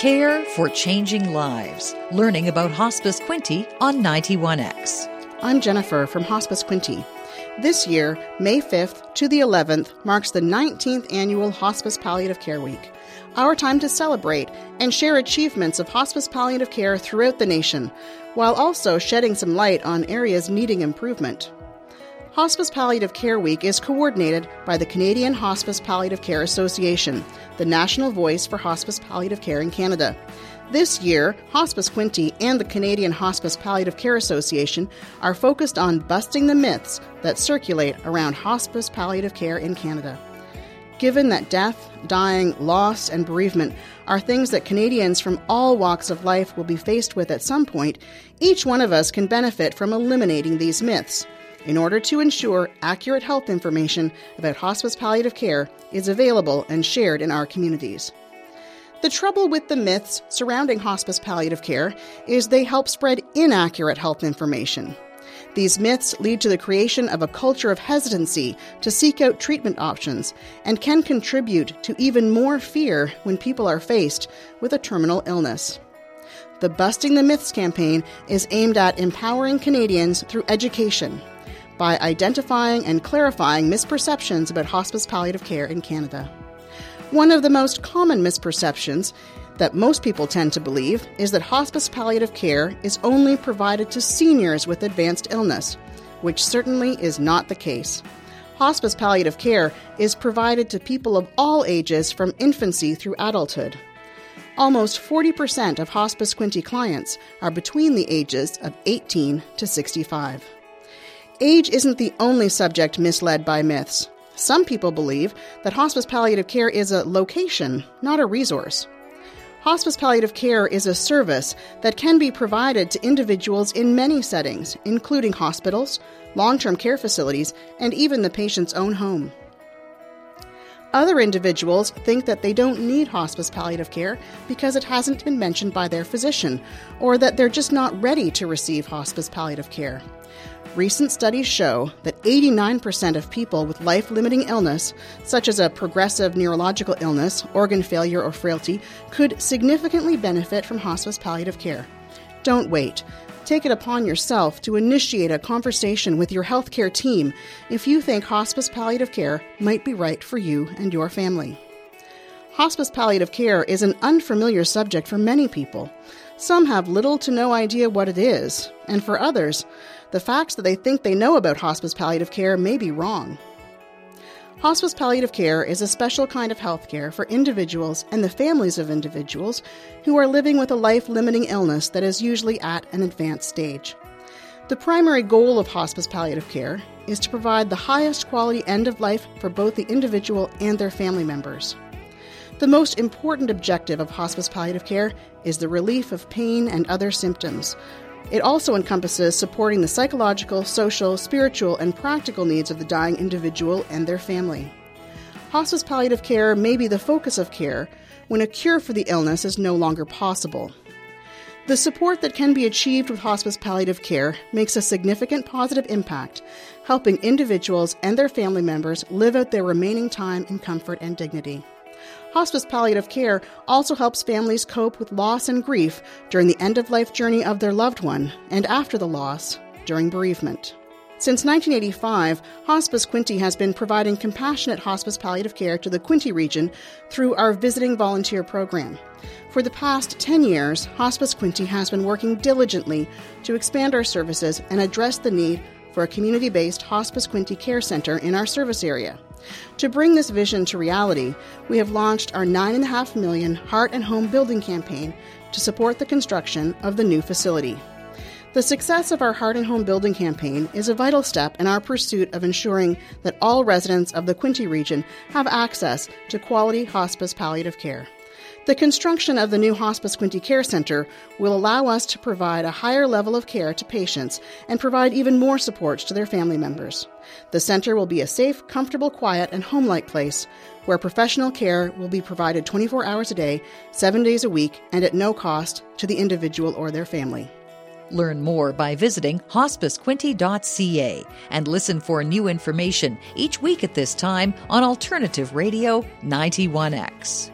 Care for Changing Lives. Learning about Hospice Quinte on 91X. I'm Jennifer from Hospice Quinte. This year, May 5th to the 11th, marks the 19th annual Hospice Palliative Care Week. Our time to celebrate and share achievements of hospice palliative care throughout the nation, while also shedding some light on areas needing improvement. Hospice Palliative Care Week is coordinated by the Canadian Hospice Palliative Care Association, the national voice for hospice palliative care in Canada. This year, Hospice Quinte and the Canadian Hospice Palliative Care Association are focused on busting the myths that circulate around hospice palliative care in Canada. Given that death, dying, loss, and bereavement are things that Canadians from all walks of life will be faced with at some point, each one of us can benefit from eliminating these myths in order to ensure accurate health information about hospice palliative care is available and shared in our communities. The trouble with the myths surrounding hospice palliative care is they help spread inaccurate health information. These myths lead to the creation of a culture of hesitancy to seek out treatment options and can contribute to even more fear when people are faced with a terminal illness. The Busting the Myths campaign is aimed at empowering Canadians through education by identifying and clarifying misperceptions about hospice palliative care in Canada. One of the most common misperceptions that most people tend to believe is that hospice palliative care is only provided to seniors with advanced illness, which certainly is not the case. Hospice palliative care is provided to people of all ages from infancy through adulthood. Almost 40% of Hospice Quinte clients are between the ages of 18 to 65. Age isn't the only subject misled by myths. Some people believe that hospice palliative care is a location, not a resource. Hospice palliative care is a service that can be provided to individuals in many settings, including hospitals, long term care facilities, and even the patient's own home. Other individuals think that they don't need hospice palliative care because it hasn't been mentioned by their physician, or that they're just not ready to receive hospice palliative care. Recent studies show that 89% of people with life limiting illness, such as a progressive neurological illness, organ failure, or frailty, could significantly benefit from hospice palliative care. Don't wait. Take it upon yourself to initiate a conversation with your healthcare team if you think hospice palliative care might be right for you and your family. Hospice palliative care is an unfamiliar subject for many people. Some have little to no idea what it is, and for others, the facts that they think they know about hospice palliative care may be wrong. Hospice palliative care is a special kind of health care for individuals and the families of individuals who are living with a life limiting illness that is usually at an advanced stage. The primary goal of hospice palliative care is to provide the highest quality end of life for both the individual and their family members. The most important objective of hospice palliative care is the relief of pain and other symptoms, it also encompasses supporting the psychological, social, spiritual, and practical needs of the dying individual and their family. Hospice palliative care may be the focus of care when a cure for the illness is no longer possible. The support that can be achieved with hospice palliative care makes a significant positive impact, helping individuals and their family members live out their remaining time in comfort and dignity. Hospice palliative care also helps families cope with loss and grief during the end of life journey of their loved one and after the loss during bereavement. Since 1985, Hospice Quinte has been providing compassionate hospice palliative care to the Quinte region through our visiting volunteer program. For the past 10 years, Hospice Quinte has been working diligently to expand our services and address the need for a community based Hospice Quinte Care Center in our service area. To bring this vision to reality, we have launched our 9.5 million Heart and Home Building campaign to support the construction of the new facility. The success of our Heart and Home Building campaign is a vital step in our pursuit of ensuring that all residents of the Quinte region have access to quality hospice palliative care. The construction of the new Hospice Quinte Care Center will allow us to provide a higher level of care to patients and provide even more supports to their family members. The center will be a safe, comfortable, quiet, and home like place where professional care will be provided 24 hours a day, 7 days a week, and at no cost to the individual or their family. Learn more by visiting hospicequinte.ca and listen for new information each week at this time on Alternative Radio 91X.